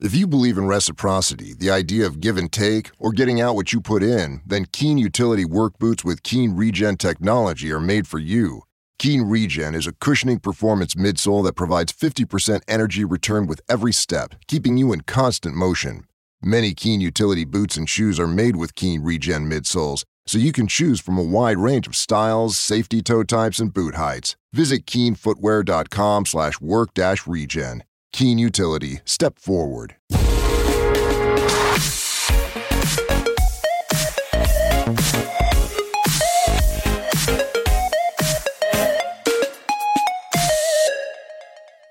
If you believe in reciprocity, the idea of give and take, or getting out what you put in, then Keen Utility Work Boots with Keen Regen technology are made for you. Keen Regen is a cushioning performance midsole that provides 50% energy return with every step, keeping you in constant motion. Many Keen utility boots and shoes are made with Keen Regen midsoles, so you can choose from a wide range of styles, safety toe types, and boot heights. Visit keenfootwear.com slash work-regen. Keen Utility. Step forward.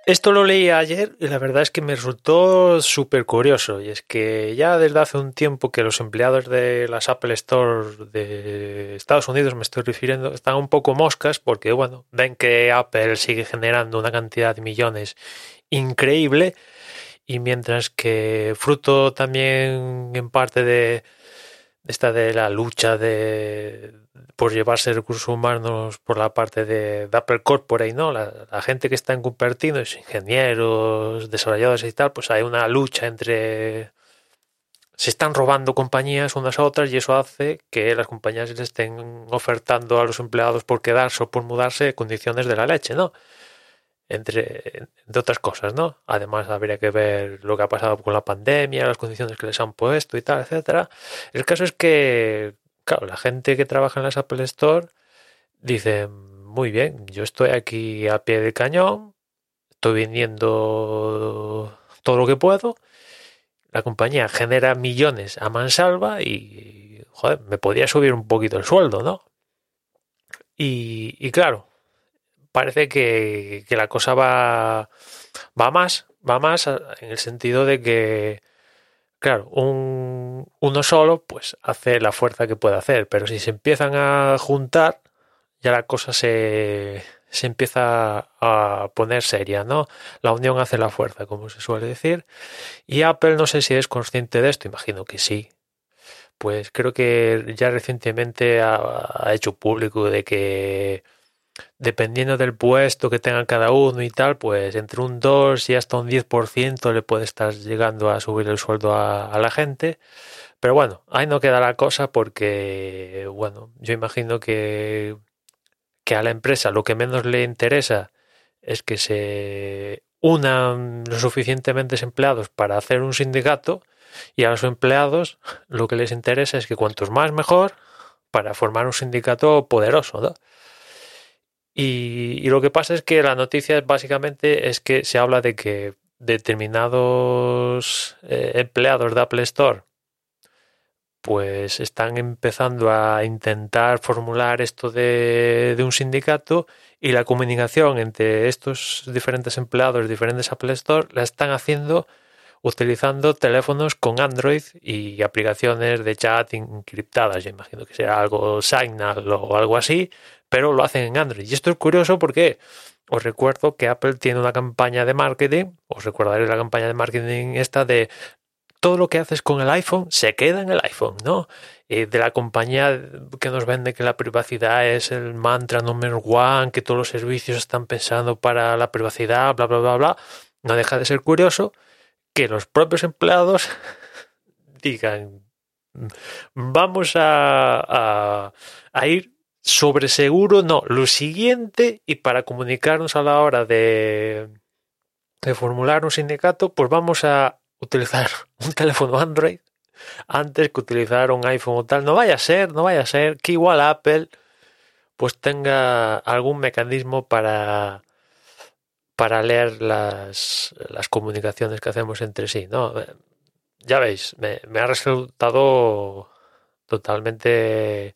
Esto lo leí ayer y la verdad es que me resultó súper curioso. Y es que ya desde hace un tiempo que los empleados de las Apple Store de Estados Unidos, me estoy refiriendo, están un poco moscas porque, bueno, ven que Apple sigue generando una cantidad de millones increíble y mientras que fruto también en parte de esta de la lucha de por llevarse recursos humanos por la parte de, Apple Corporate, ¿no? La, gente que está en Cupertino, ingenieros, desarrolladores y tal, pues hay una lucha entre se están robando compañías unas a otras y eso hace que las compañías les estén ofertando a los empleados por quedarse o por mudarse condiciones de la leche, ¿no? Entre, otras cosas, ¿no? Además habría que ver lo que ha pasado con la pandemia, las condiciones que les han puesto y tal, etcétera. El caso es que claro, la gente que trabaja en las Apple Store dice, muy bien, yo estoy aquí a pie de cañón, estoy vendiendo todo lo que puedo, la compañía genera millones a mansalva y, joder, me podría subir un poquito el sueldo, ¿no? Y, y claro, parece que, que, la cosa va, va más, va más en el sentido de que Claro, un, uno solo pues hace la fuerza que puede hacer, pero si se empiezan a juntar, ya la cosa se, se empieza a poner seria, ¿no? La unión hace la fuerza, como se suele decir. Y Apple no sé si es consciente de esto, imagino que sí. Pues creo que ya recientemente ha hecho público de que dependiendo del puesto que tenga cada uno y tal, pues entre un 2 y hasta un 10% le puede estar llegando a subir el sueldo a, la gente. Pero bueno, ahí no queda la cosa porque, bueno, yo imagino que, que a la empresa lo que menos le interesa es que se unan los suficientemente empleados para hacer un sindicato y a los empleados lo que les interesa es que cuantos más mejor para formar un sindicato poderoso, ¿no? Y, lo que pasa es que la noticia básicamente es que se habla de que determinados eh, empleados de Apple Store pues están empezando a intentar formular esto de, de, un sindicato y la comunicación entre estos diferentes empleados diferentes Apple Store la están haciendo utilizando teléfonos con Android y aplicaciones de chat encriptadas. Yo imagino que será algo Signal o algo así, pero lo hacen en Android. Y esto es curioso porque os recuerdo que Apple tiene una campaña de marketing, os recordaré la campaña de marketing esta de todo lo que haces con el iPhone se queda en el iPhone, ¿no? de la compañía que nos vende que la privacidad es el mantra número one, que todos los servicios están pensando para la privacidad, bla, bla, bla, bla. No deja de ser curioso que los propios empleados digan, vamos a, a, ir sobre seguro, no, lo siguiente, y para comunicarnos a la hora de, de formular un sindicato, pues vamos a utilizar un teléfono Android antes que utilizar un iPhone o tal. No vaya a ser, no vaya a ser que igual Apple pues tenga algún mecanismo para para leer las, las comunicaciones que hacemos entre sí, ¿no? Ya veis, me, ha resultado totalmente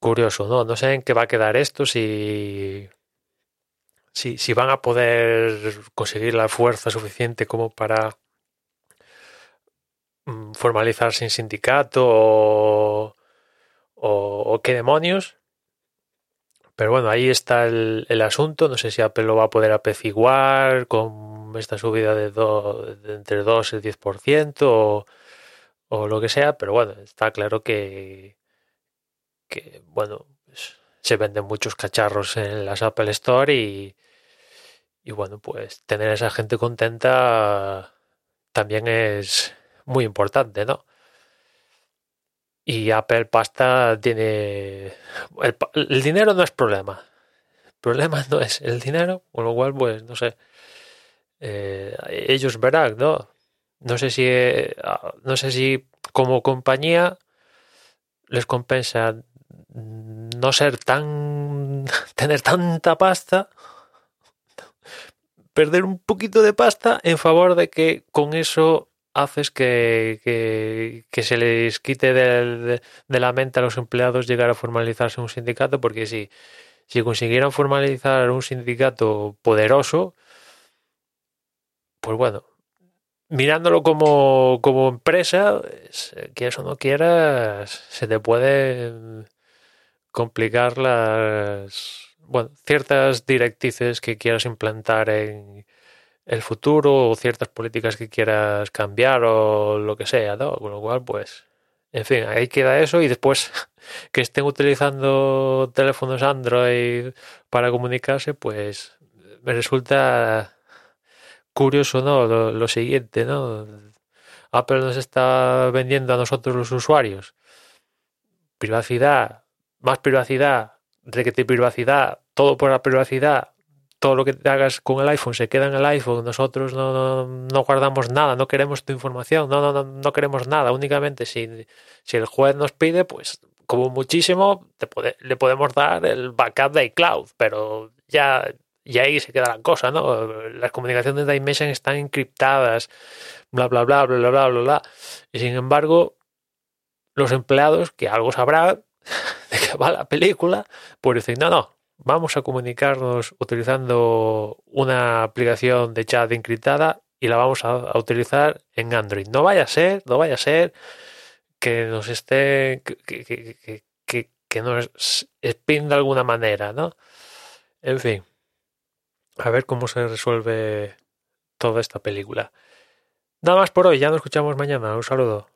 curioso, ¿no? No sé en qué va a quedar esto, si, si, si van a poder conseguir la fuerza suficiente como para mm, formalizar sin sindicato o, o, qué demonios, pero bueno, ahí está el, asunto. No sé si Apple lo va a poder apeciguar con esta subida de, entre 2 y el 10% o, o lo que sea. Pero bueno, está claro que, que bueno, pues, se venden muchos cacharros en las Apple Store y, y bueno, pues tener a esa gente contenta también es muy importante, ¿no? Y Apple Pasta tiene... El, dinero no es problema. El problema no es el dinero, con lo cual, pues, no sé. Eh, ellos verán, ¿no? No sé si, eh, no sé si como compañía les compensa no ser tan, tener tanta pasta, perder un poquito de pasta en favor de que con eso haces que, que, se les quite de, la mente a los empleados llegar a formalizarse un sindicato, porque si, si consiguieran formalizar un sindicato poderoso, pues bueno, mirándolo como, como empresa, que eso no quieras, se te puede complicar las bueno, ciertas directrices que quieras implantar en el futuro o ciertas políticas que quieras cambiar o lo que sea, ¿no? Con lo cual, pues, en fin, ahí queda eso y después que estén utilizando teléfonos Android para comunicarse, pues me resulta curioso, ¿no? Lo, lo siguiente, ¿no? Apple nos está vendiendo a nosotros los usuarios privacidad, más privacidad, requete privacidad, todo por la privacidad, todo lo que hagas con el iPhone se queda en el iPhone, nosotros no, no, guardamos nada, no queremos tu información, no, no, no, queremos nada, únicamente si, si el juez nos pide, pues como muchísimo le podemos dar el backup de iCloud, pero ya, ya ahí se queda la cosa, ¿no? Las comunicaciones de iMessage están encriptadas, bla, bla, bla, bla, bla, bla, bla. Y sin embargo, los empleados, que algo sabrán, va la película, pues dicen, no, no, vamos a comunicarnos utilizando una aplicación de chat encriptada y la vamos a, utilizar en Android. No vaya a ser, no vaya a ser que nos esté, que, que, que, que nos spin de alguna manera, ¿no? En fin, a ver cómo se resuelve toda esta película. Nada más por hoy, ya nos escuchamos mañana. Un saludo.